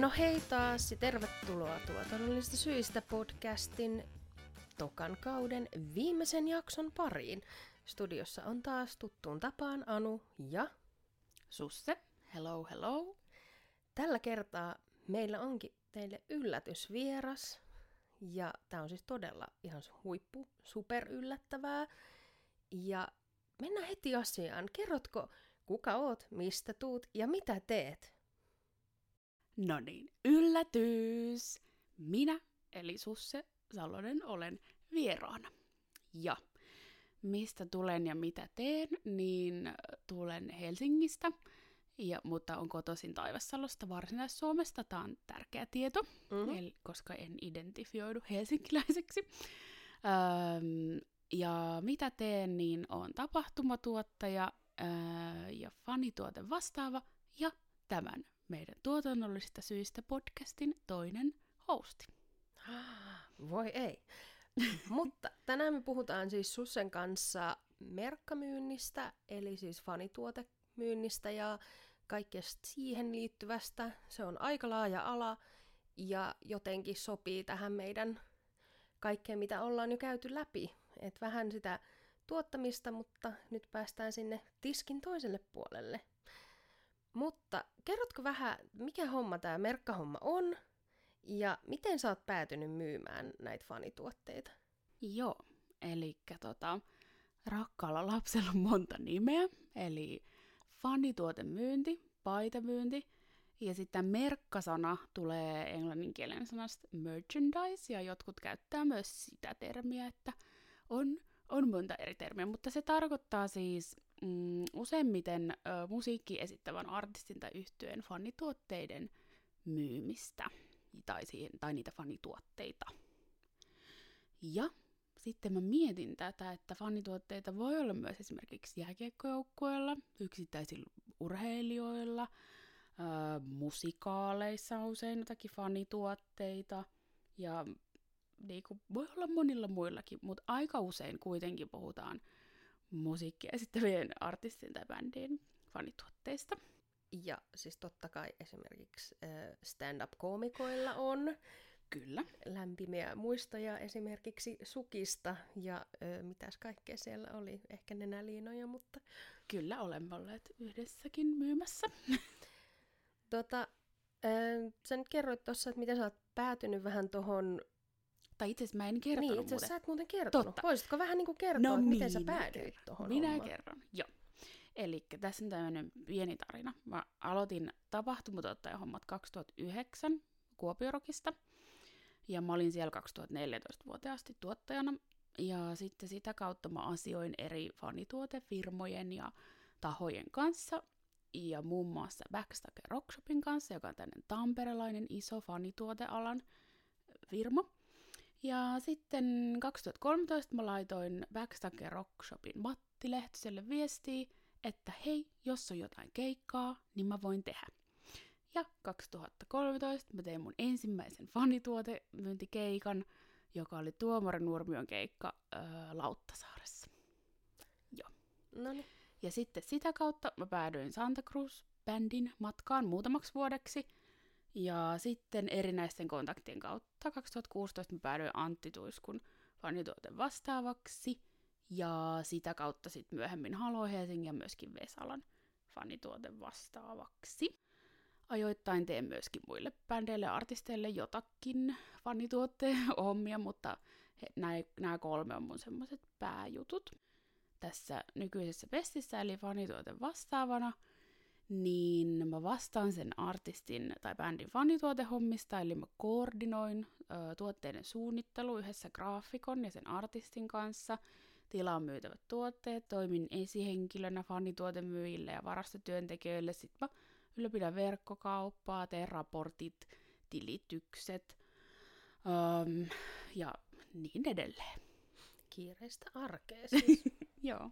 No hei taas ja tervetuloa tuotannollisista syistä podcastin tokan kauden viimeisen jakson pariin. Studiossa on taas tuttuun tapaan Anu ja Susse. Hello, hello. Tällä kertaa meillä onkin teille yllätysvieras. Ja tämä on siis todella ihan huippu, super yllättävää. Ja mennään heti asiaan. Kerrotko, kuka oot, mistä tuut ja mitä teet? No niin, yllätys! Minä, eli Susse Salonen, olen vieraana. Ja mistä tulen ja mitä teen, niin tulen Helsingistä, ja, mutta on kotoisin Taivassalosta Varsinais-Suomesta. Tämä on tärkeä tieto, mm-hmm. eli, koska en identifioidu helsinkiläiseksi. Öm, ja mitä teen, niin on tapahtumatuottaja öö, ja fanituote vastaava ja tämän meidän tuotannollisista syistä podcastin toinen hosti. Voi ei. Mutta tänään me puhutaan siis Sussen kanssa merkkamyynnistä, eli siis fanituotemyynnistä ja kaikkesta siihen liittyvästä. Se on aika laaja ala ja jotenkin sopii tähän meidän kaikkeen, mitä ollaan jo käyty läpi. Et vähän sitä tuottamista, mutta nyt päästään sinne tiskin toiselle puolelle. Mutta kerrotko vähän, mikä homma tämä merkkahomma on ja miten sä oot päätynyt myymään näitä fanituotteita? Joo, eli tota, rakkaalla lapsella on monta nimeä, eli fanituotemyynti, paitamyynti, ja sitten merkkasana tulee englanninkielinen sanasta merchandise, ja jotkut käyttää myös sitä termiä, että on, on monta eri termiä, mutta se tarkoittaa siis mm, useimmiten ö, musiikki esittävän artistin tai yhtyeen fanituotteiden myymistä tai, siihen, tai niitä fanituotteita. Ja sitten mä mietin tätä, että fanituotteita voi olla myös esimerkiksi jääkiekkojoukkueilla, yksittäisillä urheilijoilla, ö, musikaaleissa on usein jotakin fanituotteita ja niin kuin, voi olla monilla muillakin, mutta aika usein kuitenkin puhutaan musiikkia esittävien artistien tai bändien fanituotteista. Ja siis totta kai esimerkiksi stand-up-koomikoilla on Kyllä. lämpimiä muistoja esimerkiksi Sukista ja ö, mitäs kaikkea siellä oli, ehkä nenäliinoja, mutta... Kyllä olemme olleet yhdessäkin myymässä. Tota, ö, sä nyt kerroit tuossa, että miten sä oot päätynyt vähän tuohon tai itse asiassa mä en kertonut Niin, itse asiassa sä et muuten kertonut. Totta. Voisitko vähän niin kuin kertoa, No että miten sä minä päädyit tuohon Minä hommaan? kerron, joo. Eli tässä on tämmöinen pieni tarina. Mä aloitin tapahtumatuottajan hommat 2009 Kuopiorokista. Ja mä olin siellä 2014 vuoteen asti tuottajana. Ja sitten sitä kautta mä asioin eri fanituotefirmojen ja tahojen kanssa. Ja muun muassa Backstacker Rockshopin kanssa, joka on tämmöinen tamperelainen iso fanituotealan firma. Ja sitten 2013 mä laitoin Backstacker Rockshopin Matti Lehtiselle viestiä, että hei, jos on jotain keikkaa, niin mä voin tehdä. Ja 2013 mä tein mun ensimmäisen fanituotemyyntikeikan, joka oli Tuomari Nurmion keikka öö, Lauttasaaressa. Joo. No niin. Ja sitten sitä kautta mä päädyin Santa Cruz-bändin matkaan muutamaksi vuodeksi. Ja sitten erinäisten kontaktien kautta 2016 mä päädyin Antti Tuiskun fanituoten vastaavaksi. Ja sitä kautta sitten myöhemmin Halo Helsingin ja myöskin Vesalan fanituoten vastaavaksi. Ajoittain teen myöskin muille bändeille ja artisteille jotakin fanituotteen hommia, mutta nämä kolme on mun semmoiset pääjutut tässä nykyisessä pestissä, eli fanituote vastaavana, niin mä vastaan sen artistin tai bändin fanituotehommista, eli mä koordinoin ö, tuotteiden suunnittelu yhdessä graafikon ja sen artistin kanssa, tilaan myytävät tuotteet, toimin esihenkilönä fanituotemyyjille ja varastotyöntekijöille, sit mä ylläpidän verkkokauppaa, teen raportit, tilitykset öm, ja niin edelleen. Kiireistä arkea siis. Joo.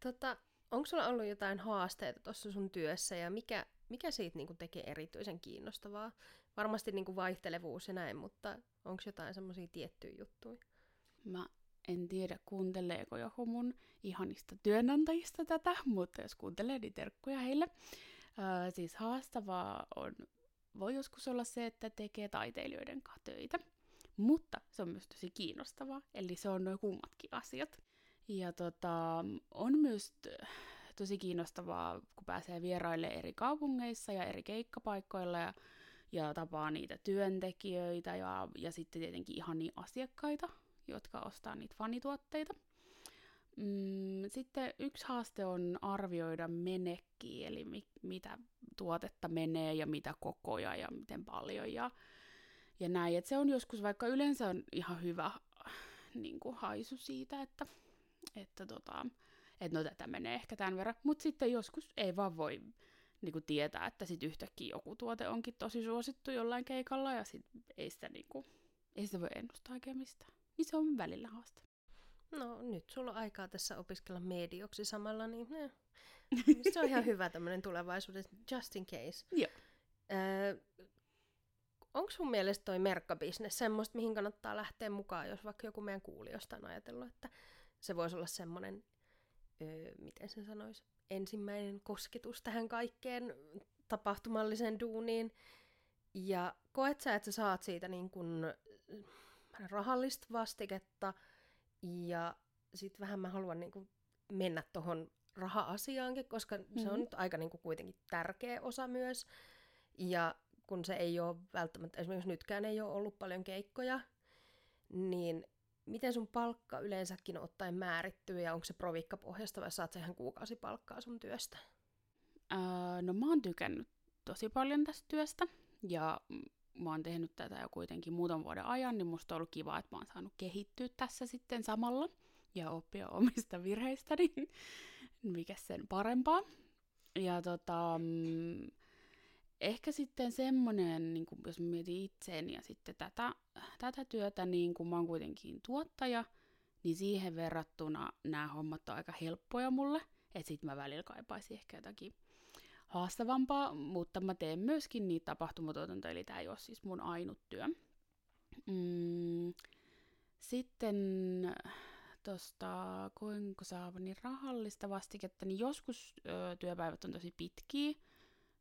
tota, onko sulla ollut jotain haasteita tuossa sun työssä ja mikä, mikä siitä niinku tekee erityisen kiinnostavaa? Varmasti niinku vaihtelevuus ja näin, mutta onko jotain semmoisia tiettyjä juttuja? Mä en tiedä, kuunteleeko joku mun ihanista työnantajista tätä, mutta jos kuuntelee, niin terkkuja heille. Öö, siis haastavaa on voi joskus olla se, että tekee taiteilijoiden kanssa töitä. Mutta se on myös tosi kiinnostavaa, eli se on noin kummatkin asiat. Ja tota, on myös tosi kiinnostavaa, kun pääsee vieraille eri kaupungeissa ja eri keikkapaikoilla ja, ja tapaa niitä työntekijöitä ja, ja sitten tietenkin ihan niin asiakkaita, jotka ostaa niitä fanituotteita. Mm, sitten yksi haaste on arvioida menekkiä, eli mi- mitä tuotetta menee ja mitä kokoja ja miten paljon ja, ja näin. Et se on joskus, vaikka yleensä on ihan hyvä niin kuin haisu siitä, että, että tota, et no tätä menee ehkä tämän verran, mutta sitten joskus ei vaan voi niin kuin tietää, että sitten yhtäkkiä joku tuote onkin tosi suosittu jollain keikalla ja sit ei sitä, niin kuin, ei sitä voi ennustaa oikein mistään. Niin se on välillä haaste. No nyt sulla on aikaa tässä opiskella medioksi samalla, niin ne. se on ihan hyvä tämmöinen tulevaisuudessa, just in case. Joo. Öö, Onko sun mielestä toi merkkabisnes semmoista, mihin kannattaa lähteä mukaan, jos vaikka joku meidän kuulijoista on ajatellut, että se voisi olla semmoinen, öö, miten sen sanoisi, ensimmäinen kosketus tähän kaikkeen tapahtumalliseen duuniin. Ja koet sä, että sä saat siitä niin kun rahallista vastiketta, ja sitten vähän mä haluan niin kuin mennä tuohon raha-asiaankin, koska mm-hmm. se on nyt aika niin kuin kuitenkin tärkeä osa myös. Ja kun se ei ole välttämättä, esimerkiksi nytkään ei ole ollut paljon keikkoja, niin miten sun palkka yleensäkin ottaen määrittyy ja onko se provikkapohjasta vai saat sä ihan kuukausipalkkaa sun työstä? Öö, no mä oon tykännyt tosi paljon tästä työstä ja mä oon tehnyt tätä jo kuitenkin muutaman vuoden ajan, niin musta on ollut kiva, että mä oon saanut kehittyä tässä sitten samalla ja oppia omista virheistäni, mikä sen parempaa. Ja tota, mm, ehkä sitten semmoinen, niin jos mä mietin itseäni ja sitten tätä, tätä työtä, niin kun mä oon kuitenkin tuottaja, niin siihen verrattuna nämä hommat on aika helppoja mulle, että sit mä välillä kaipaisin ehkä jotakin haastavampaa, mutta mä teen myöskin niitä tapahtumatuotantoja, eli tämä ei ole siis mun ainut työ. Mm, sitten tuosta kuinka saavani rahallista vastiketta, niin joskus ö, työpäivät on tosi pitkiä.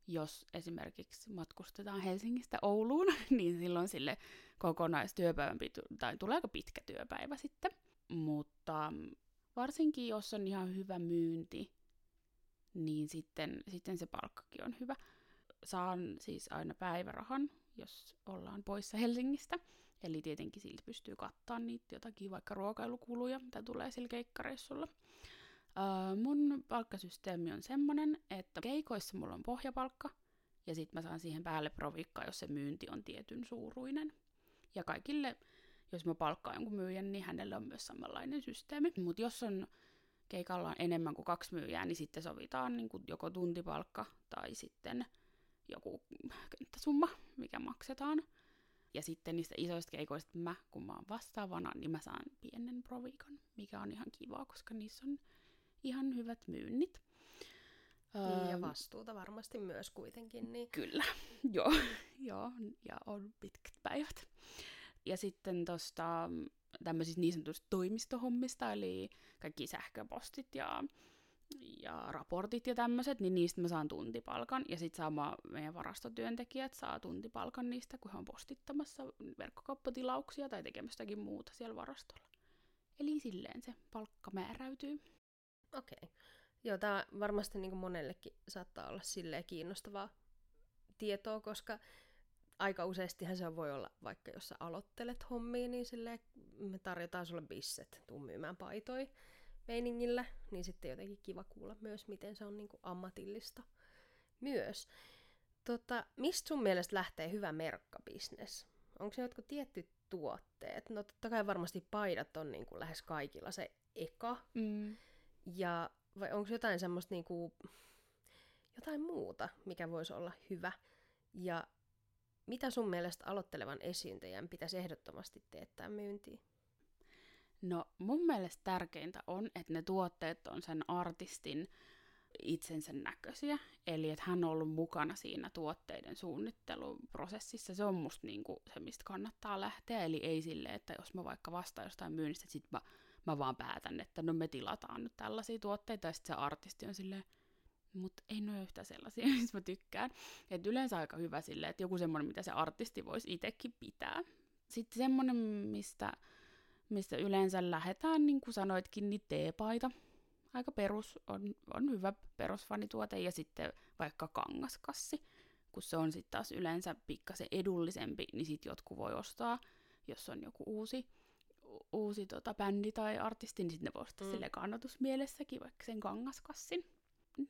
Jos esimerkiksi matkustetaan Helsingistä Ouluun, niin silloin sille kokonaistyöpäivän pitu, tai tulee aika pitkä työpäivä sitten. Mutta varsinkin jos on ihan hyvä myynti, niin sitten, sitten se palkkakin on hyvä. Saan siis aina päivärahan, jos ollaan poissa Helsingistä. Eli tietenkin silti pystyy kattaa niitä jotakin vaikka ruokailukuluja, mitä tulee sillä keikkareissulla. Mun palkkasysteemi on semmonen, että keikoissa mulla on pohjapalkka, ja sitten mä saan siihen päälle provikkaa, jos se myynti on tietyn suuruinen. Ja kaikille, jos mä palkkaan jonkun myyjän, niin hänellä on myös samanlainen systeemi. Mutta jos on keikalla on enemmän kuin kaksi myyjää, niin sitten sovitaan niin kuin joko tuntipalkka tai sitten joku könttäsumma, mikä maksetaan. Ja sitten niistä isoista keikoista mä, kun mä oon vastaavana, niin mä saan pienen proviikon, mikä on ihan kivaa, koska niissä on ihan hyvät myynnit. Niin, ja vastuuta varmasti myös kuitenkin. Niin... Kyllä, joo, joo, ja on pitkät päivät. Ja sitten tuosta tämmöisistä niin sanotusta toimistohommista, eli kaikki sähköpostit ja, ja raportit ja tämmöiset, niin niistä mä saan tuntipalkan. Ja sitten sama meidän varastotyöntekijät saa tuntipalkan niistä, kun he on postittamassa verkkokauppatilauksia tai tekemästäkin muuta siellä varastolla. Eli silleen se palkka määräytyy. Okei. Okay. Joo, tämä varmasti niin monellekin saattaa olla silleen kiinnostavaa tietoa, koska aika useastihan se voi olla, vaikka jos sä aloittelet hommia, niin silleen, me tarjotaan sulle bisset, tuu myymään paitoi meiningillä, niin sitten jotenkin kiva kuulla myös, miten se on niin ammatillista myös. Tota, mistä sun mielestä lähtee hyvä merkkabisnes? Onko se jotkut tietty tuotteet? No totta kai varmasti paidat on niin kuin lähes kaikilla se eka. Mm. Ja vai onko jotain semmoista niin kuin, jotain muuta, mikä voisi olla hyvä? Ja mitä sun mielestä aloittelevan esiintyjän pitäisi ehdottomasti teettää myyntiin? No mun mielestä tärkeintä on, että ne tuotteet on sen artistin itsensä näköisiä. Eli että hän on ollut mukana siinä tuotteiden suunnitteluprosessissa. Se on musta niinku se, mistä kannattaa lähteä. Eli ei sille, että jos mä vaikka vastaan jostain myynnistä, sit mä, mä vaan päätän, että no me tilataan nyt tällaisia tuotteita. Ja sitten se artisti on silleen, mutta ei ne ole yhtä sellaisia, mistä mä tykkään. Et yleensä aika hyvä sille, että joku semmoinen, mitä se artisti voisi itsekin pitää. Sitten semmoinen, mistä, mistä yleensä lähdetään, niin kuin sanoitkin, niin teepaita. Aika perus, on, on hyvä perusfanituote ja sitten vaikka kangaskassi. Kun se on sitten taas yleensä pikkasen edullisempi, niin sitten jotkut voi ostaa, jos on joku uusi, uusi tota, bändi tai artisti, niin sitten ne voi ostaa mm. sille kannatusmielessäkin vaikka sen kangaskassin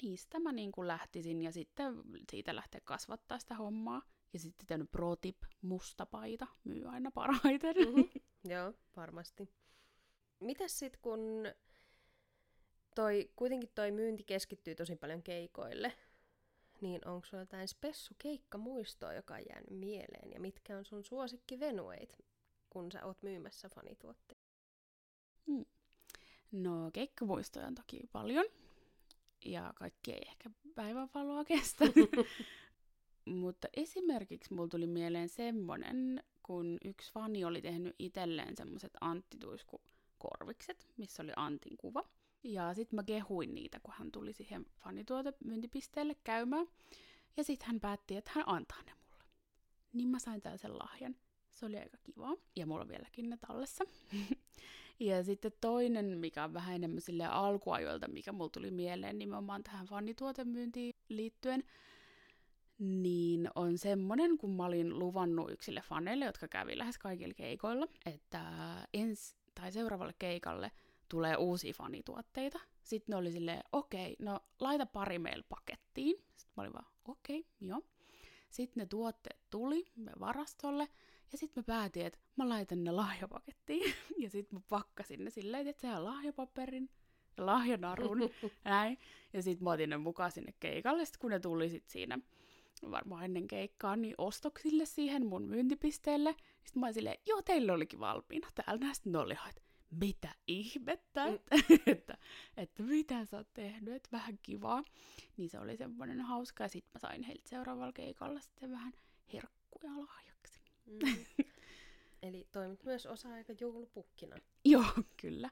niistä mä niin kuin lähtisin ja sitten siitä lähteä kasvattaa sitä hommaa. Ja sitten tehnyt pro tip, musta paita myy aina parhaiten. Mm-hmm. Joo, varmasti. Mitäs sitten kun toi, kuitenkin toi myynti keskittyy tosi paljon keikoille, niin onko sulla jotain spessu keikkamuistoa, joka on jäänyt mieleen? Ja mitkä on sun suosikkivenueit, kun sä oot myymässä fanituotteita? Hmm. No keikkamuistoja on toki paljon ja kaikki ei ehkä päivänvaloa kestä. Mutta esimerkiksi mulla tuli mieleen semmonen, kun yksi fani oli tehnyt itselleen semmoset anttituiskukorvikset, missä oli Antin kuva. Ja sitten mä kehuin niitä, kun hän tuli siihen fanituotemyyntipisteelle käymään. Ja sitten hän päätti, että hän antaa ne mulle. Niin mä sain tällaisen lahjan. Se oli aika kiva. Ja mulla on vieläkin ne tallessa. Ja sitten toinen, mikä on vähän enemmän sille alkuajoilta, mikä mulla tuli mieleen nimenomaan tähän fanituotemyyntiin liittyen, niin on semmonen, kun mä olin luvannut yksille faneille, jotka kävi lähes kaikilla keikoilla, että ens, tai seuraavalle keikalle tulee uusia fanituotteita. Sitten ne oli silleen, okei, okay, no laita pari meillä pakettiin. Sitten mä olin vaan, okei, okay, joo. Sitten ne tuotteet tuli varastolle, ja sitten mä päätin, että mä laitan ne lahjapakettiin. ja sitten mä pakkasin ne silleen, että sehän lahjapaperin ja lahjanarun. näin. Ja sitten mä otin ne mukaan sinne keikalle, sit kun ne tuli sit siinä varmaan ennen keikkaa, niin ostoksille siihen mun myyntipisteelle. Sitten mä olin silleen, joo, teillä olikin valmiina täällä. Sitten ne oli että mitä ihmettä, mm. että, että mitä sä oot tehnyt, että vähän kivaa. Niin se oli semmoinen hauska, ja sitten mä sain heiltä seuraavalla keikalla sitten vähän herkkuja lahjaksi. Mm. Eli toimit myös osa-aika joulupukkina. Joo, kyllä.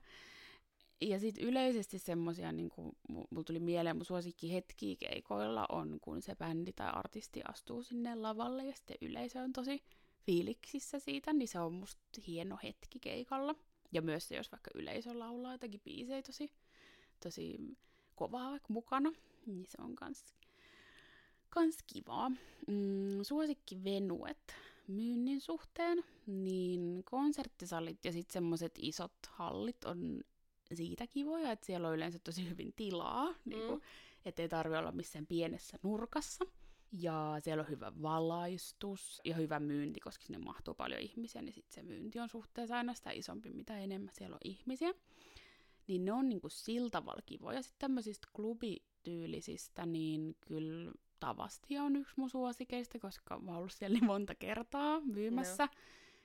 Ja sitten yleisesti semmosia, niin kuin mulla tuli mieleen, mun suosikki hetki keikoilla on, kun se bändi tai artisti astuu sinne lavalle ja sitten yleisö on tosi fiiliksissä siitä, niin se on musta hieno hetki keikalla. Ja myös se, jos vaikka yleisö laulaa jotakin biisejä tosi, tosi kovaa vaikka mukana, niin se on kans, kans kivaa. Mm, suosikki venuet myynnin suhteen, niin konserttisalit ja sitten semmoiset isot hallit on siitä kivoja, että siellä on yleensä tosi hyvin tilaa, mm. niin kuin, ettei tarvi olla missään pienessä nurkassa. Ja siellä on hyvä valaistus ja hyvä myynti, koska sinne mahtuu paljon ihmisiä, niin sitten se myynti on suhteessa aina sitä isompi, mitä enemmän siellä on ihmisiä. Niin ne on niinku sillä tavalla kivoja. Sitten tämmöisistä klubityylisistä, niin kyllä Tavasti on yksi mun suosikeista, koska mä oon ollut siellä niin monta kertaa myymässä. No.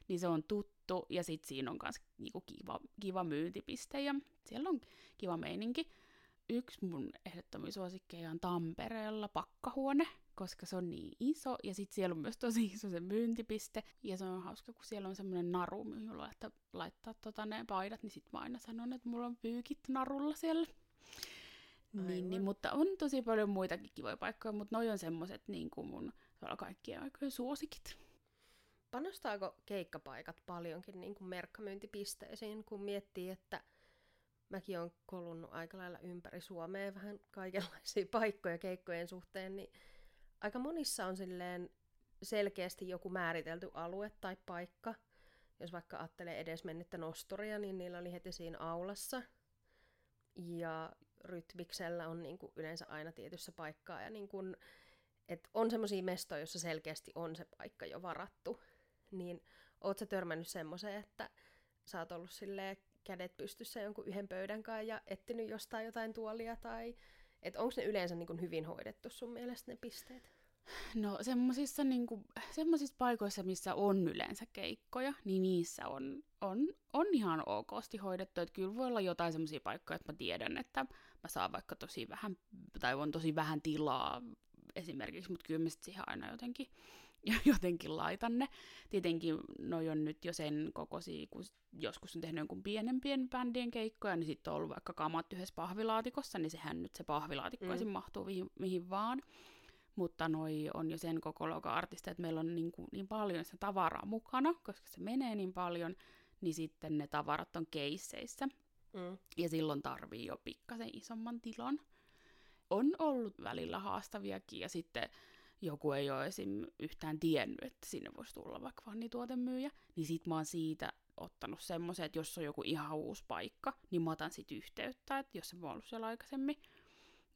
Niin se on tuttu ja sit siinä on myös niinku kiva, kiva myyntipiste ja siellä on kiva meininki. Yksi mun ehdottomia suosikkeja on Tampereella pakkahuone, koska se on niin iso ja sitten siellä on myös tosi iso se myyntipiste. Ja se on hauska, kun siellä on semmoinen naru myyjällä, että laittaa tota ne paidat, niin sitten mä aina sanon, että mulla on pyykit narulla siellä. Niin, niin, mutta on tosi paljon muitakin kivoja paikkoja, mutta noi on semmoset niin kuin mun kaikkien aikojen suosikit. Panostaako keikkapaikat paljonkin niin kuin merkkamyyntipisteisiin, kun miettii, että mäkin olen kolunnut aika lailla ympäri Suomea vähän kaikenlaisia paikkoja keikkojen suhteen, niin aika monissa on silleen selkeästi joku määritelty alue tai paikka. Jos vaikka ajattelee edes mennyttä nosturia, niin niillä oli heti siinä aulassa. Ja rytmiksellä on niin kuin yleensä aina tietyssä paikkaa. Ja niin kuin, et on semmoisia mestoja, joissa selkeästi on se paikka jo varattu. Niin oot sä törmännyt semmoiseen, että sä oot ollut silleen kädet pystyssä jonkun yhden pöydän kanssa ja etsinyt jostain jotain tuolia tai... Että onko ne yleensä niin kuin hyvin hoidettu sun mielestä ne pisteet? No semmoisissa niinku, semmoisissa paikoissa, missä on yleensä keikkoja, niin niissä on, on, on ihan okosti hoidettu. Että kyllä voi olla jotain semmoisia paikkoja, että mä tiedän, että mä saan vaikka tosi vähän, tai on tosi vähän tilaa esimerkiksi, mutta kyllä mä siihen aina jotenkin jotenkin laitan ne. Tietenkin noi on nyt jo sen kokoisia, kun joskus on tehnyt jonkun pienempien bändien keikkoja, niin sitten on ollut vaikka kamat yhdessä pahvilaatikossa, niin sehän nyt se pahvilaatikko mm. mahtuu mihin, mihin vaan. Mutta noi on jo sen koko artisteja, että meillä on niin, kuin, niin paljon sitä tavaraa mukana, koska se menee niin paljon, niin sitten ne tavarat on keisseissä. Mm. Ja silloin tarvii jo pikkasen isomman tilan. On ollut välillä haastaviakin ja sitten joku ei ole esim. yhtään tiennyt, että sinne voisi tulla vaikka fannituotemyyjä, niin sit mä oon siitä ottanut semmoisen, että jos on joku ihan uusi paikka, niin mä otan sit yhteyttä, että jos se on ollut siellä aikaisemmin,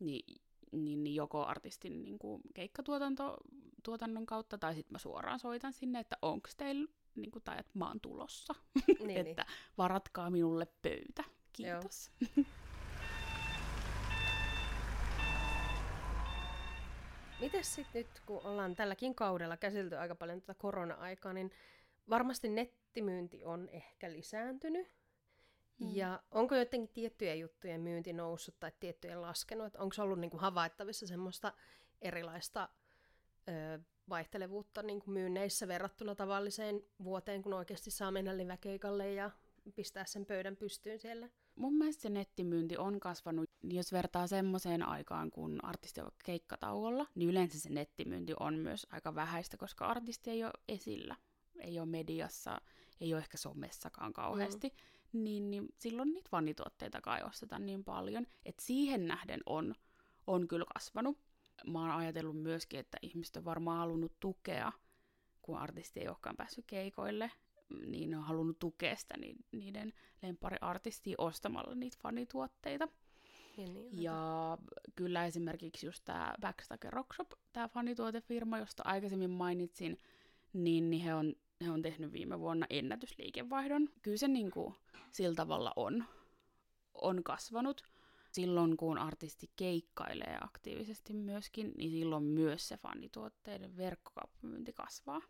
niin, niin, niin joko artistin niin kuin keikkatuotannon kautta, tai sitten mä suoraan soitan sinne, että onko teillä, niin kuin, tai että mä oon tulossa, niin, että niin. varatkaa minulle pöytä. Kiitos. Mites sitten nyt, kun ollaan tälläkin kaudella käsitelty aika paljon tätä korona-aikaa, niin varmasti nettimyynti on ehkä lisääntynyt. Mm. Ja onko jotenkin tiettyjen juttujen myynti noussut tai tiettyjen laskenut? Onko ollut niinku havaittavissa semmoista erilaista ö, vaihtelevuutta niinku myynneissä verrattuna tavalliseen vuoteen, kun oikeasti saa mennä livekeikalle ja pistää sen pöydän pystyyn siellä? Mun mielestä se nettimyynti on kasvanut, jos vertaa semmoiseen aikaan, kun artisti on keikkatauolla, niin yleensä se nettimyynti on myös aika vähäistä, koska artisti ei ole esillä, ei ole mediassa, ei ole ehkä somessakaan kauheasti. Mm. Niin, niin silloin niitä vanituotteita kai ostetaan niin paljon, että siihen nähden on, on kyllä kasvanut. Mä oon ajatellut myöskin, että ihmiset on varmaan halunnut tukea, kun artisti ei olekaan päässyt keikoille, niin on halunnut tukea sitä niiden lemppariartistia ostamalla niitä fanituotteita. Ja, niin, ja kyllä esimerkiksi just tämä Backstage Rockshop, tämä fanituotefirma, josta aikaisemmin mainitsin, niin, niin he, on, he on tehnyt viime vuonna ennätysliikevaihdon. Kyllä se niin kuin, sillä tavalla on, on kasvanut. Silloin kun artisti keikkailee aktiivisesti myöskin, niin silloin myös se fanituotteiden verkkokauppamyynti kasvaa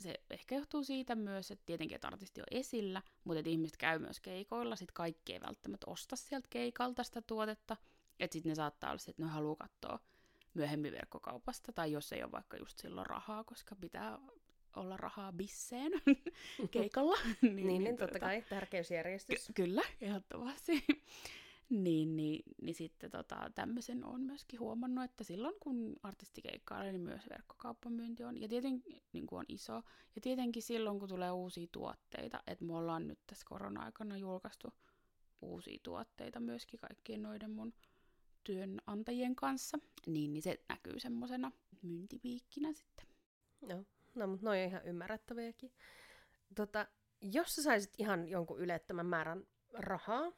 se ehkä johtuu siitä myös, että tietenkin, että artisti on esillä, mutta että ihmiset käy myös keikoilla, sitten kaikki ei välttämättä osta sieltä keikalta sitä tuotetta, että sitten ne saattaa olla, että ne haluaa katsoa myöhemmin verkkokaupasta, tai jos ei ole vaikka just silloin rahaa, koska pitää olla rahaa bisseen keikalla. niin, niin, niin, totta tuota, kai, tärkeysjärjestys. Ky- kyllä, ehdottomasti. Niin, niin, niin sitten tota, tämmöisen on myöskin huomannut, että silloin kun artisti keikkailee, niin myös verkkokauppamyynti on. Ja tietenkin niin on iso. Ja tietenkin silloin, kun tulee uusia tuotteita, että me ollaan nyt tässä korona-aikana julkaistu uusia tuotteita myöskin kaikkien noiden mun työnantajien kanssa, niin, niin se näkyy semmoisena myyntiviikkinä sitten. No, no mutta noi on ihan ymmärrettäviäkin. Tota, jos sä saisit ihan jonkun ylettömän määrän rahaa,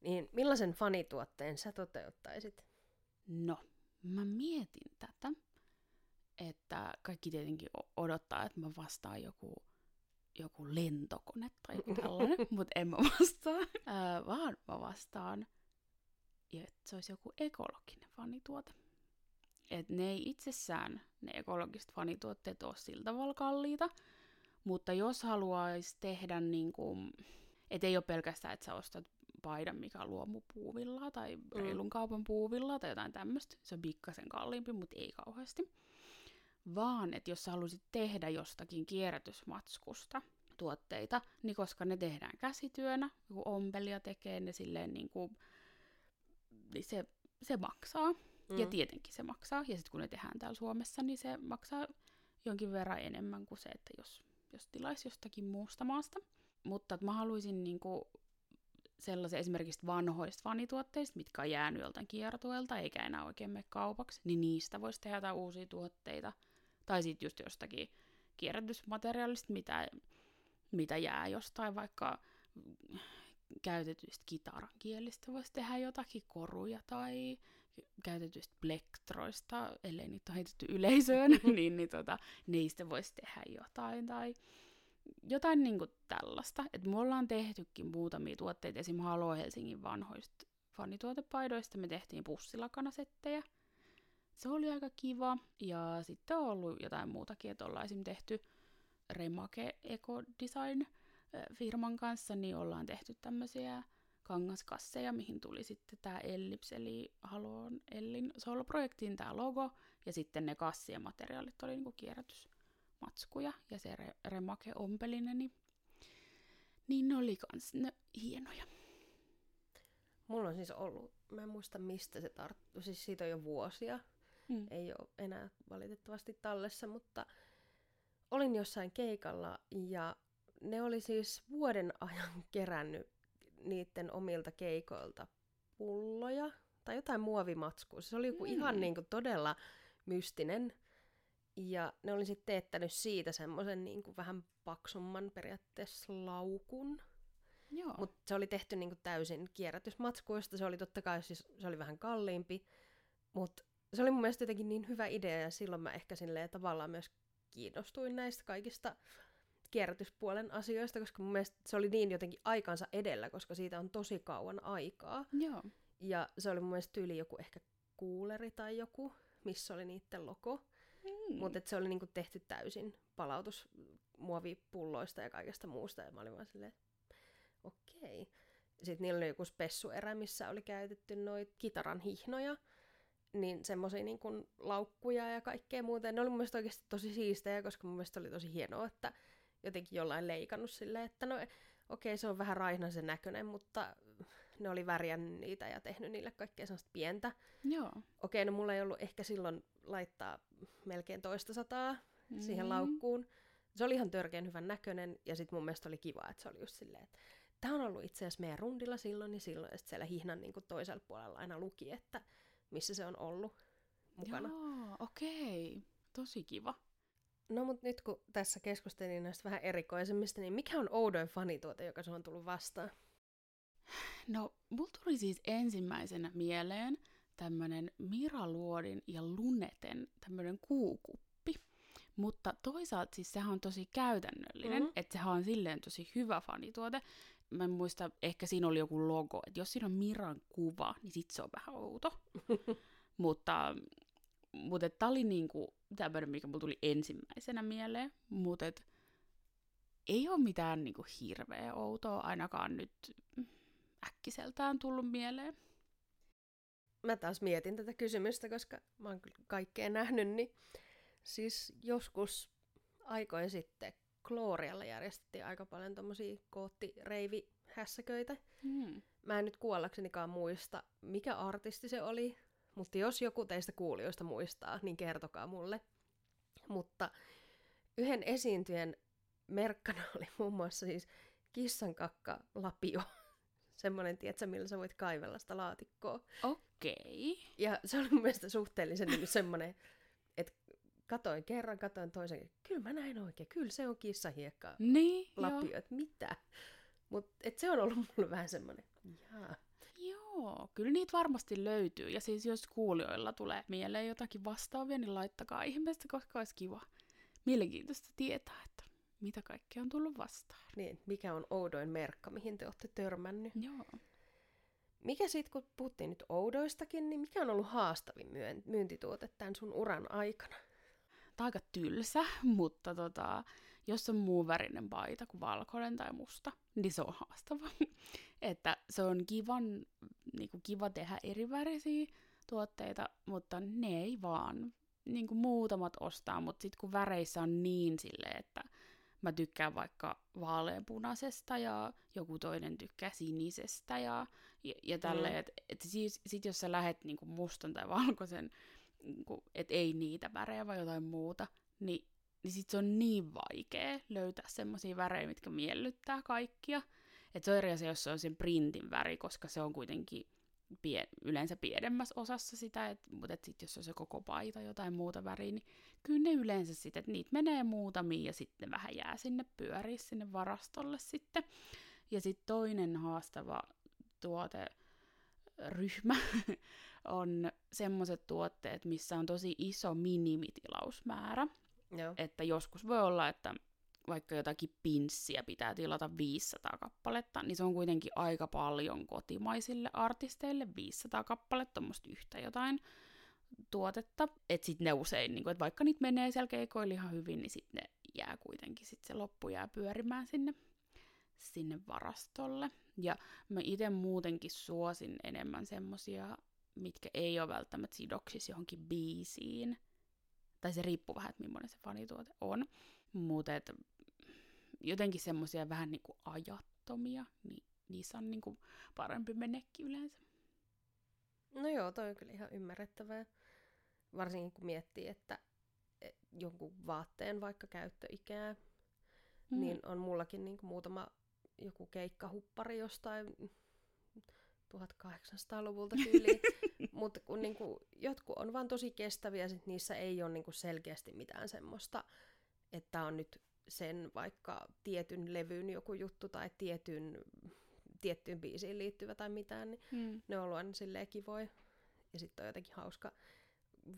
niin millaisen fanituotteen sä toteuttaisit? No, mä mietin tätä, että kaikki tietenkin odottaa, että mä vastaan joku, joku lentokone tai joku tällainen, mutta en mä vastaa, äh, vaan mä vastaan, että se olisi joku ekologinen fanituote. Et ne ei itsessään, ne ekologiset fanituotteet, ole sillä tavalla kalliita, mutta jos haluaisi tehdä niin kuin, et ei ole pelkästään, että sä ostat paidan, mikä on luomupuuvilla tai mm. reilun kaupan puuvilla tai jotain tämmöistä. Se on pikkasen kalliimpi, mutta ei kauheasti. Vaan, että jos sä haluaisit tehdä jostakin kierrätysmatskusta tuotteita, niin koska ne tehdään käsityönä, kun ompelia tekee ne silleen niin kuin, niin se, se maksaa. Mm. Ja tietenkin se maksaa. Ja sitten kun ne tehdään täällä Suomessa, niin se maksaa jonkin verran enemmän kuin se, että jos, jos tilaisi jostakin muusta maasta. Mutta mä haluaisin niin kuin, sellaisia esimerkiksi vanhoista fanituotteista, mitkä on jäänyt joltain kiertueelta eikä enää oikein mene kaupaksi, niin niistä voisi tehdä jotain uusia tuotteita. Tai sitten just jostakin kierrätysmateriaalista, mitä, mitä jää jostain vaikka käytetyistä kitaran kielistä voisi tehdä jotakin koruja tai käytetyistä plektroista, ellei niitä ole heitetty yleisöön, niin, niin tota, niistä voisi tehdä jotain. Tai jotain niinku tällaista. Että me ollaan tehtykin muutamia tuotteita, esim. Halo Helsingin vanhoista fanituotepaidoista, me tehtiin pussilakanasettejä. Se oli aika kiva. Ja sitten on ollut jotain muutakin, että ollaan esim. tehty Remake Eco Design firman kanssa, niin ollaan tehty tämmöisiä kangaskasseja, mihin tuli sitten tämä Ellips, eli Haloon Ellin soloprojektiin tämä logo, ja sitten ne kassien materiaalit oli niinku kierrätys matskuja ja se re- remake ompelinen, niin, niin ne oli kans ne hienoja. Mulla on siis ollut, mä en muista mistä se tarttuu, siis siitä on jo vuosia, Mm. ei ole enää valitettavasti tallessa, mutta olin jossain keikalla ja ne oli siis vuoden ajan kerännyt niiden omilta keikoilta pulloja tai jotain muovimatskua. Se oli joku mm. ihan niin kuin todella mystinen. Ja ne oli sitten teettänyt siitä semmoisen niin kuin vähän paksumman periaatteessa laukun. Mutta se oli tehty niin kuin täysin kierrätysmatskuista. Se oli totta kai siis, se oli vähän kalliimpi. Mutta se oli mun mielestä jotenkin niin hyvä idea ja silloin mä ehkä silleen tavallaan myös kiinnostuin näistä kaikista kierrätyspuolen asioista, koska mun mielestä se oli niin jotenkin aikansa edellä, koska siitä on tosi kauan aikaa. Joo. Ja se oli mun mielestä tyyli joku ehkä kuuleri tai joku, missä oli niiden logo. Mm. Mutta se oli niinku tehty täysin palautusmuovipulloista ja kaikesta muusta. Ja mä olin vaan silleen, okei. Sitten niillä oli joku spessuerä, missä oli käytetty noita kitaran hihnoja. Niin semmoisia niin laukkuja ja kaikkea muuta. Ja ne oli mun mielestä oikeasti tosi siistejä, koska mun mielestä oli tosi hienoa, että jotenkin jollain leikannut silleen, että no okei, se on vähän raihnaisen näköinen, mutta ne oli värjännyt niitä ja tehnyt niille kaikkea sellaista pientä. Joo. Okei, no mulla ei ollut ehkä silloin laittaa melkein toista sataa mm-hmm. siihen Mm. laukkuun. Se oli ihan törkeän hyvän näköinen ja sitten mun mielestä oli kiva, että se oli just silleen, että tämä on ollut itse asiassa meidän rundilla silloin ja silloin. Ja sitten siellä hihnan niin toisella puolella aina luki, että missä se on ollut mukana. Joo, okei. Tosi kiva. No mutta nyt kun tässä keskustelin näistä vähän erikoisemmista, niin mikä on oudoin fanituote, joka sun on tullut vastaan? No, mulla tuli siis ensimmäisenä mieleen tämmönen Mira Luodin ja Luneten tämmönen kuukuppi. Mutta toisaalta siis sehän on tosi käytännöllinen, Mhm. mm-hmm. että sehän on silleen tosi hyvä fanituote. Mä en muista, ehkä siinä oli joku logo, että jos siinä on Miran kuva, niin sit se on vähän outo. mutta mutta tää oli niinku tämmönen, mikä mulla tuli ensimmäisenä mieleen. Mutta et, ei ole mitään niinku hirveä outoa ainakaan nyt äkkiseltään tullut mieleen. Mä taas mietin tätä kysymystä, koska mä oon kyllä kaikkea nähnyt, niin siis joskus aikoin sitten Glorialla järjestettiin aika paljon tommosia koottireivihässäköitä. Mm. Mä en nyt kuollaksenikaan muista, mikä artisti se oli, mutta jos joku teistä kuulijoista muistaa, niin kertokaa mulle. Mutta yhden esiintyjän merkkana oli muun muassa siis kissankakka lapio. Semmoinen, tiedätkö, millä sä voit kaivella sitä laatikkoa. Okei. Ja se oli mun mielestä suhteellisen niin semmoinen, että katoin kerran, katoin toisen, kyllä mä näin oikein, kyllä se on kissahiekka Niin, lapio, että mitä. Mutta se on ollut mulle vähän semmoinen, jaa. Joo, kyllä niitä varmasti löytyy. Ja siis jos kuulijoilla tulee mieleen jotakin vastaavia, niin laittakaa ihmeestä, koska olisi kiva. Mielenkiintoista tietää, että mitä kaikkea on tullut vastaan. Niin, mikä on oudoin merkka, mihin te olette törmännyt. Joo. Mikä sitten, kun puhuttiin nyt oudoistakin, niin mikä on ollut haastavin myyntituote tämän sun uran aikana? Tämä on aika tylsä, mutta tota, jos on muun värinen paita kuin valkoinen tai musta, niin se on haastava. että se on kivan, niinku kiva tehdä eri värisiä tuotteita, mutta ne ei vaan niinku muutamat ostaa, mutta sitten kun väreissä on niin silleen, että mä tykkään vaikka vaaleanpunaisesta ja joku toinen tykkää sinisestä ja, ja, ja tälleen, Mm. että et siis, sit jos sä lähet niinku mustan tai valkoisen, niinku, että ei niitä värejä vai jotain muuta, niin, niin sit se on niin vaikea löytää semmoisia värejä, mitkä miellyttää kaikkia. Että se on eri asia, jos se on sen printin väri, koska se on kuitenkin pie- yleensä pienemmässä osassa sitä, et, mutta et sit jos on se koko paita jotain muuta väriä, niin kyllä ne yleensä sitten, että niitä menee muutamia ja sitten vähän jää sinne pyöriä sinne varastolle sitten. Ja sitten toinen haastava tuoteryhmä on semmoiset tuotteet, missä on tosi iso minimitilausmäärä. Joo. Että joskus voi olla, että vaikka jotakin pinssiä pitää tilata 500 kappaletta, niin se on kuitenkin aika paljon kotimaisille artisteille, 500 kappaletta, tuommoista yhtä jotain tuotetta. Että sitten ne usein, niin kun, että vaikka niitä menee siellä keikoilla ihan hyvin, niin sitten ne jää kuitenkin, sit se loppu jää pyörimään sinne, sinne varastolle. Ja mä itse muutenkin suosin enemmän semmosia, mitkä ei ole välttämättä sidoksissa johonkin biisiin tai se riippuu vähän, että millainen se fanituote on. Mutta jotenkin semmoisia vähän niinku ajattomia, niin niissä on niinku parempi menekki yleensä. No joo, toi on kyllä ihan ymmärrettävää. Varsinkin kun miettii, että e, jonkun vaatteen vaikka käyttöikää, mm. niin on mullakin niin kuin muutama joku keikkahuppari jostain 1800-luvulta tyyliin. Mutta kun niinku, jotkut on vaan tosi kestäviä, sit niissä ei ole niinku selkeästi mitään semmoista, että on nyt sen vaikka tietyn levyn joku juttu tai tietyn, tiettyyn biisiin liittyvä tai mitään, niin mm. ne on ollut aina silleen kivoja. Ja sitten on jotenkin hauska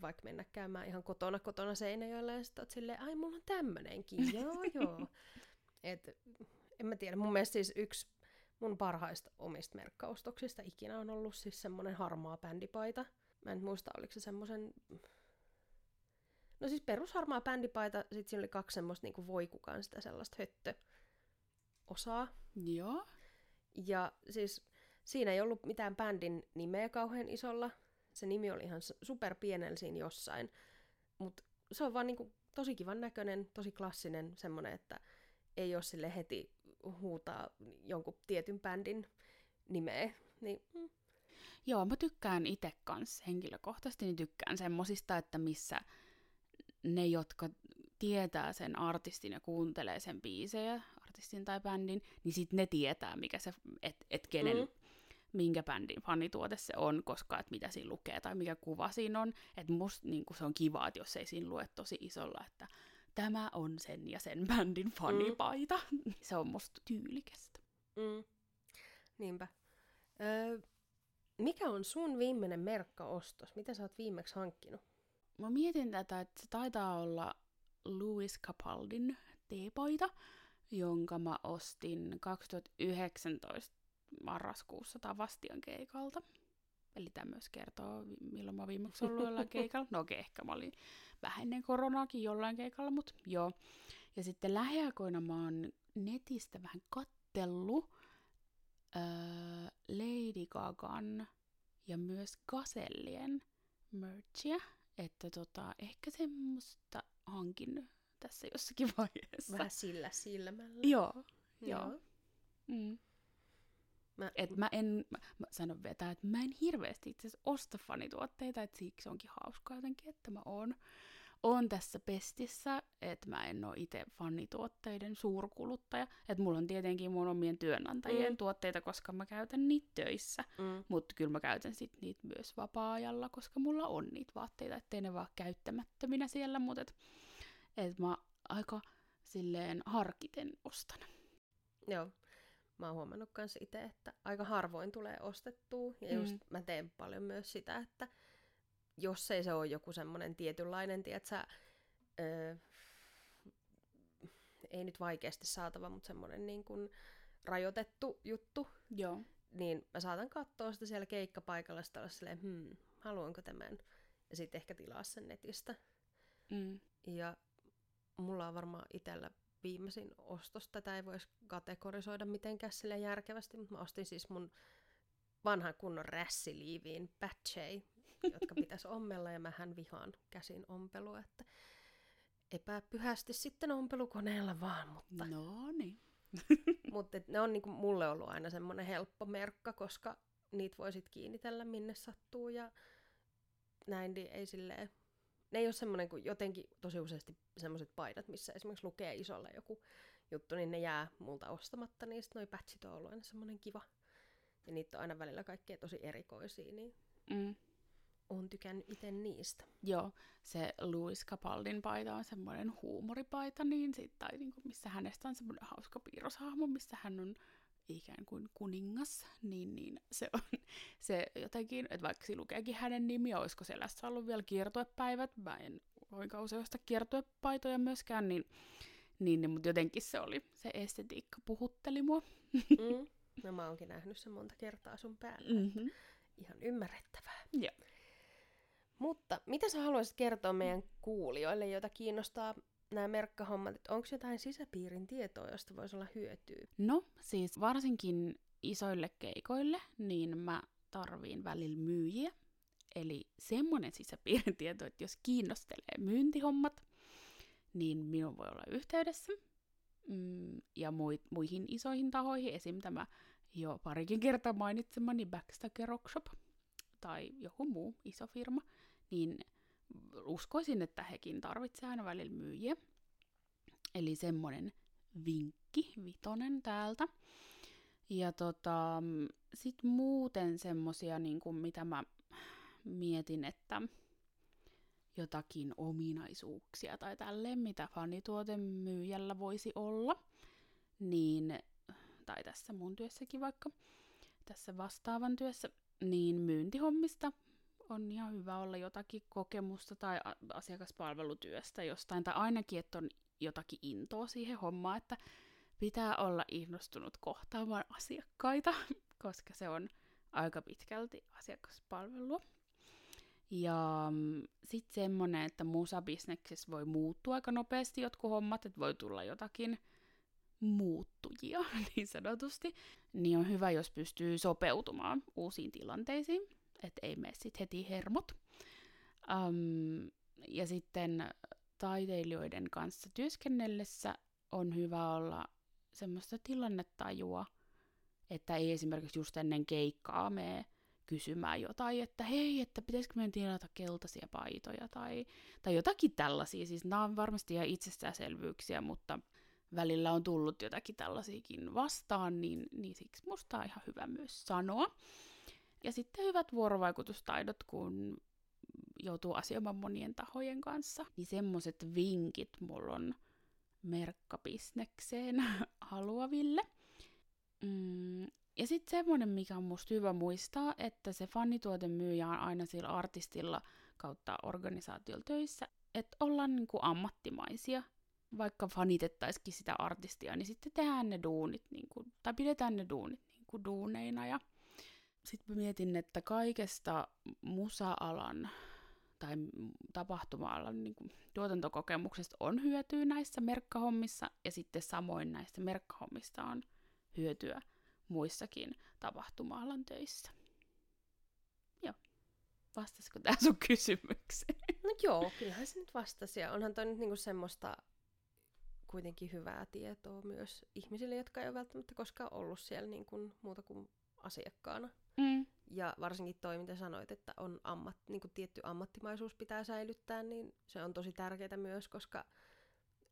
vaikka mennä käymään ihan kotona kotona Seinäjoella ja sitten silleen, ai mulla on tämmönenkin, joo joo. Et, en mä tiedä, mun mielestä siis yksi mun parhaista omista merkkaustoksista ikinä on ollut siis semmonen harmaa bändipaita. Mä en muista, oliko se semmoisen... No siis perusharmaa bändipaita, sit siinä oli kaksi semmoista niinku voikukan sitä sellaista höttö osaa. Joo. Ja siis siinä ei ollut mitään bändin nimeä kauhean isolla. Se nimi oli ihan super siinä jossain. Mutta se on vaan niinku tosi kivan näköinen, tosi klassinen semmonen, että ei ole sille heti huutaa jonkun tietyn bändin nimeä. Niin, mm. Joo, mä tykkään itse kanssa henkilökohtaisesti, niin tykkään semmosista, että missä ne, jotka tietää sen artistin ja kuuntelee sen biisejä, artistin tai bändin, niin sitten ne tietää, mikä se, että et kenen, mm. minkä bändin fanituote se on, koska että mitä siinä lukee tai mikä kuva siinä on. Että musta niin se on kiva, että jos ei siinä lue tosi isolla, että tämä on sen ja sen bändin fanipaita. Mm. Se on musta tyylikästä. Mm. Niinpä. Öö, mikä on sun viimeinen merkkaostos? Mitä sä oot viimeksi hankkinut? Mä mietin tätä, että se taitaa olla Louis Capaldin teepaita, jonka mä ostin 2019 marraskuussa Tavastian keikalta. Eli tämä myös kertoo, milloin mä viimeksi ollut jollain keikalla. No okei, okay, ehkä mä olin vähän ennen koronaakin jollain keikalla, mutta joo. Ja sitten lähiaikoina mä oon netistä vähän kattellut öö, Lady Gagan ja myös Gasellien merchia, että tota, ehkä semmoista hankin tässä jossakin vaiheessa. Vähän sillä silmällä. Joo, joo. joo. Mm. Mä, et mä en, mä, mä sanon vetää, että mä en hirveästi itse osta fanituotteita, että siksi onkin hauskaa jotenkin, että mä oon, oon tässä pestissä, että mä en ole itse fanituotteiden suurkuluttaja. Että mulla on tietenkin mun omien työnantajien mm. tuotteita, koska mä käytän niitä töissä, mm. mutta kyllä mä käytän sit niitä myös vapaa-ajalla, koska mulla on niitä vaatteita, ettei ne vaan käyttämättöminä siellä, mutta et, et mä aika silleen harkiten ostan. Joo mä oon huomannut myös itse, että aika harvoin tulee ostettua. Ja just mm. mä teen paljon myös sitä, että jos ei se ole joku semmoinen tietynlainen, tietsä, öö, ei nyt vaikeasti saatava, mutta semmoinen niin kuin rajoitettu juttu, Joo. niin mä saatan katsoa sitä siellä keikkapaikalla, sitä olla silleen, hmm, haluanko tämän, ja sitten ehkä tilaa sen netistä. Mm. Ja mulla on varmaan itsellä viimeisin ostos. Tätä ei voisi kategorisoida mitenkään sille järkevästi, mutta mä ostin siis mun vanhan kunnon rässiliiviin patchei, jotka pitäisi ommella ja mähän vihaan käsin ompelua, että epäpyhästi sitten ompelukoneella vaan, mutta... No niin. mutta ne on niinku mulle ollut aina semmoinen helppo merkka, koska niitä voisit kiinnitellä minne sattuu ja näin, niin ei silleen ne ei ole semmoinen kuin jotenkin tosi useasti semmoiset paidat, missä esimerkiksi lukee isolla joku juttu, niin ne jää multa ostamatta, niin sitten noi patchit on ollut aina semmoinen kiva. Ja niitä on aina välillä kaikkea tosi erikoisia, niin mm. Oon tykännyt itse niistä. Joo, se Louis Capaldin paita on semmoinen huumoripaita, niin sit, tai niinku, missä hänestä on semmoinen hauska piirroshahmo, missä hän on ikään kuin kuningas, niin, niin se on se jotenkin, että vaikka siinä lukeekin hänen nimi, olisiko selässä ollut vielä kiertuepäivät, mä en voinkaan usein ostaa kiertuepaitoja myöskään, niin, niin, niin mutta jotenkin se oli, se estetiikka puhutteli mua. Mm. No mä oonkin nähnyt sen monta kertaa sun päällä. Mm-hmm. Ihan ymmärrettävää. Joo. Mutta mitä sä haluaisit kertoa meidän kuulijoille, joita kiinnostaa nämä merkkahommat, että onko jotain sisäpiirin tietoa, josta voisi olla hyötyä? No, siis varsinkin isoille keikoille, niin mä tarviin välillä myyjiä. Eli semmoinen sisäpiiritieto, että jos kiinnostelee myyntihommat, niin minun voi olla yhteydessä. Mm, ja muihin isoihin tahoihin, esim. tämä jo parikin kertaa mainitsemani Backstacker Rockshop tai joku muu iso firma, niin uskoisin, että hekin tarvitsevat aina välillä myyjiä. Eli semmonen vinkki, vitonen täältä. Ja tota, sit muuten semmosia, niin kuin mitä mä mietin, että jotakin ominaisuuksia tai tälleen, mitä fanituotemyyjällä voisi olla, niin, tai tässä mun työssäkin vaikka, tässä vastaavan työssä, niin myyntihommista on ihan hyvä olla jotakin kokemusta tai asiakaspalvelutyöstä jostain, tai ainakin, että on jotakin intoa siihen hommaan, että pitää olla innostunut kohtaamaan asiakkaita, koska se on aika pitkälti asiakaspalvelua. Ja mm, sitten semmonen, että musabisneksessä voi muuttua aika nopeasti jotkut hommat, että voi tulla jotakin muuttujia niin sanotusti, niin on hyvä, jos pystyy sopeutumaan uusiin tilanteisiin, että ei mene sitten heti hermot. Um, ja sitten taiteilijoiden kanssa työskennellessä on hyvä olla semmoista tilannetajua, että ei esimerkiksi just ennen keikkaa mene kysymään jotain, että hei, että pitäisikö meidän tilata keltaisia paitoja tai, tai jotakin tällaisia. Siis nämä on varmasti ihan itsestäänselvyyksiä, mutta välillä on tullut jotakin tällaisiakin vastaan, niin, niin siksi musta on ihan hyvä myös sanoa. Ja sitten hyvät vuorovaikutustaidot, kun joutuu asioimaan monien tahojen kanssa, niin semmoset vinkit mulla on merkkabisnekseen haluaville. Mm, ja sitten semmoinen, mikä on musta hyvä muistaa, että se fanituotemyyjä on aina sillä artistilla kautta organisaatiolla töissä, että ollaan niinku ammattimaisia. Vaikka fanitettaisikin sitä artistia, niin sitten tehdään ne duunit, niinku, tai pidetään ne duunit niinku duuneina. Ja sitten mietin, että kaikesta musa-alan tai tapahtuma-alan niin kuin, tuotantokokemuksesta on hyötyä näissä merkkahommissa, ja sitten samoin näistä merkkahommista on hyötyä muissakin tapahtuma-alan töissä. Joo. Vastasiko tämä sun kysymykseen? No joo, kyllähän se nyt vastasi. Ja onhan toi nyt niinku semmoista kuitenkin hyvää tietoa myös ihmisille, jotka ei ole välttämättä koskaan ollut siellä niin muuta kuin asiakkaana. Mm. Ja varsinkin toi, mitä sanoit, että on ammat, niin kuin tietty ammattimaisuus pitää säilyttää, niin se on tosi tärkeää myös, koska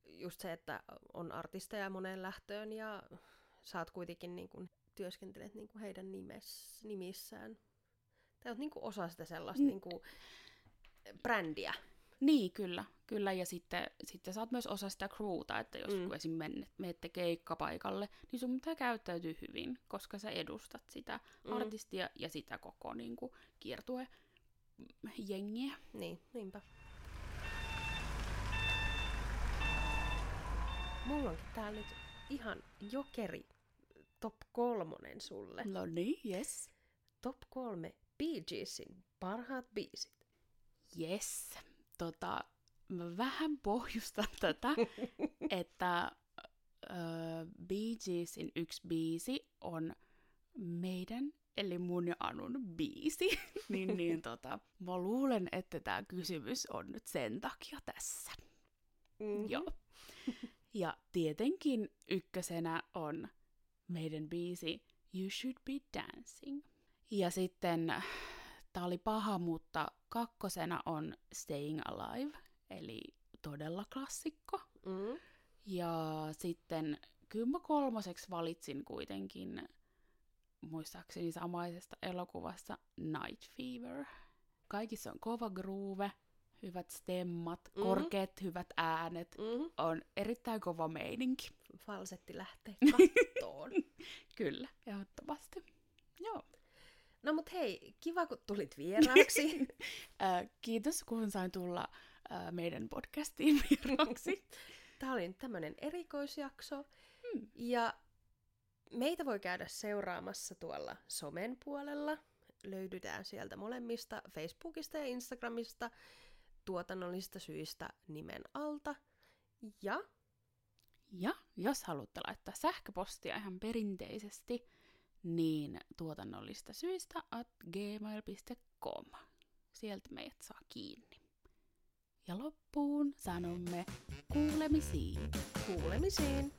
just se, että on artisteja moneen lähtöön ja saat kuitenkin niin kuin, työskentelet niin kuin heidän nimes, nimissään. Tai oot niin kuin osa sitä sellaista mm. niin kuin, brändiä. Niin, kyllä. Kyllä, ja sitten, sitten sä oot myös osa sitä crewta, että jos mm. esim. menette keikkapaikalle, niin sun pitää käyttäytyä hyvin, koska sä edustat sitä mm. artistia ja sitä koko niin kuin, kiertue jengiä. Niin, niinpä. Mulla onkin täällä nyt ihan jokeri top kolmonen sulle. No niin, yes. Top kolme Bee Geesin parhaat biisit. Yes. Tota, mä vähän pohjustan tätä, että uh, Bee Geesin yksi biisi on meidän, eli mun ja Anun biisi. niin, niin tota, mä luulen, että tämä kysymys on nyt sen takia tässä. Mm-hmm. Joo. Ja tietenkin ykkösenä on meidän biisi You Should Be Dancing. Ja sitten, tää oli paha, mutta kakkosena on Staying Alive, eli todella klassikko. Mm. Ja sitten kyllä mä kolmoseksi valitsin kuitenkin muistaakseni samaisesta elokuvasta Night Fever. Kaikissa on kova groove, hyvät stemmat, mm-hmm. korkeat hyvät äänet, mm-hmm. on erittäin kova meininki. Falsetti lähtee kattoon. Kyllä. No mut hei, kiva kun tulit vieraaksi. Kiitos kun sain tulla meidän podcastiin vieraaksi. Tämä oli nyt tämmöinen erikoisjakso. Hmm. Ja meitä voi käydä seuraamassa tuolla somen puolella. Löydytään sieltä molemmista Facebookista ja Instagramista tuotannollisista syistä nimen alta. Ja ja jos haluatte laittaa sähköpostia ihan perinteisesti, niin tuotannollista syistä at gmail.com. sieltä meidät saa kiinni. Ja loppuun sanomme kuulemisiin. Kuulemisiin!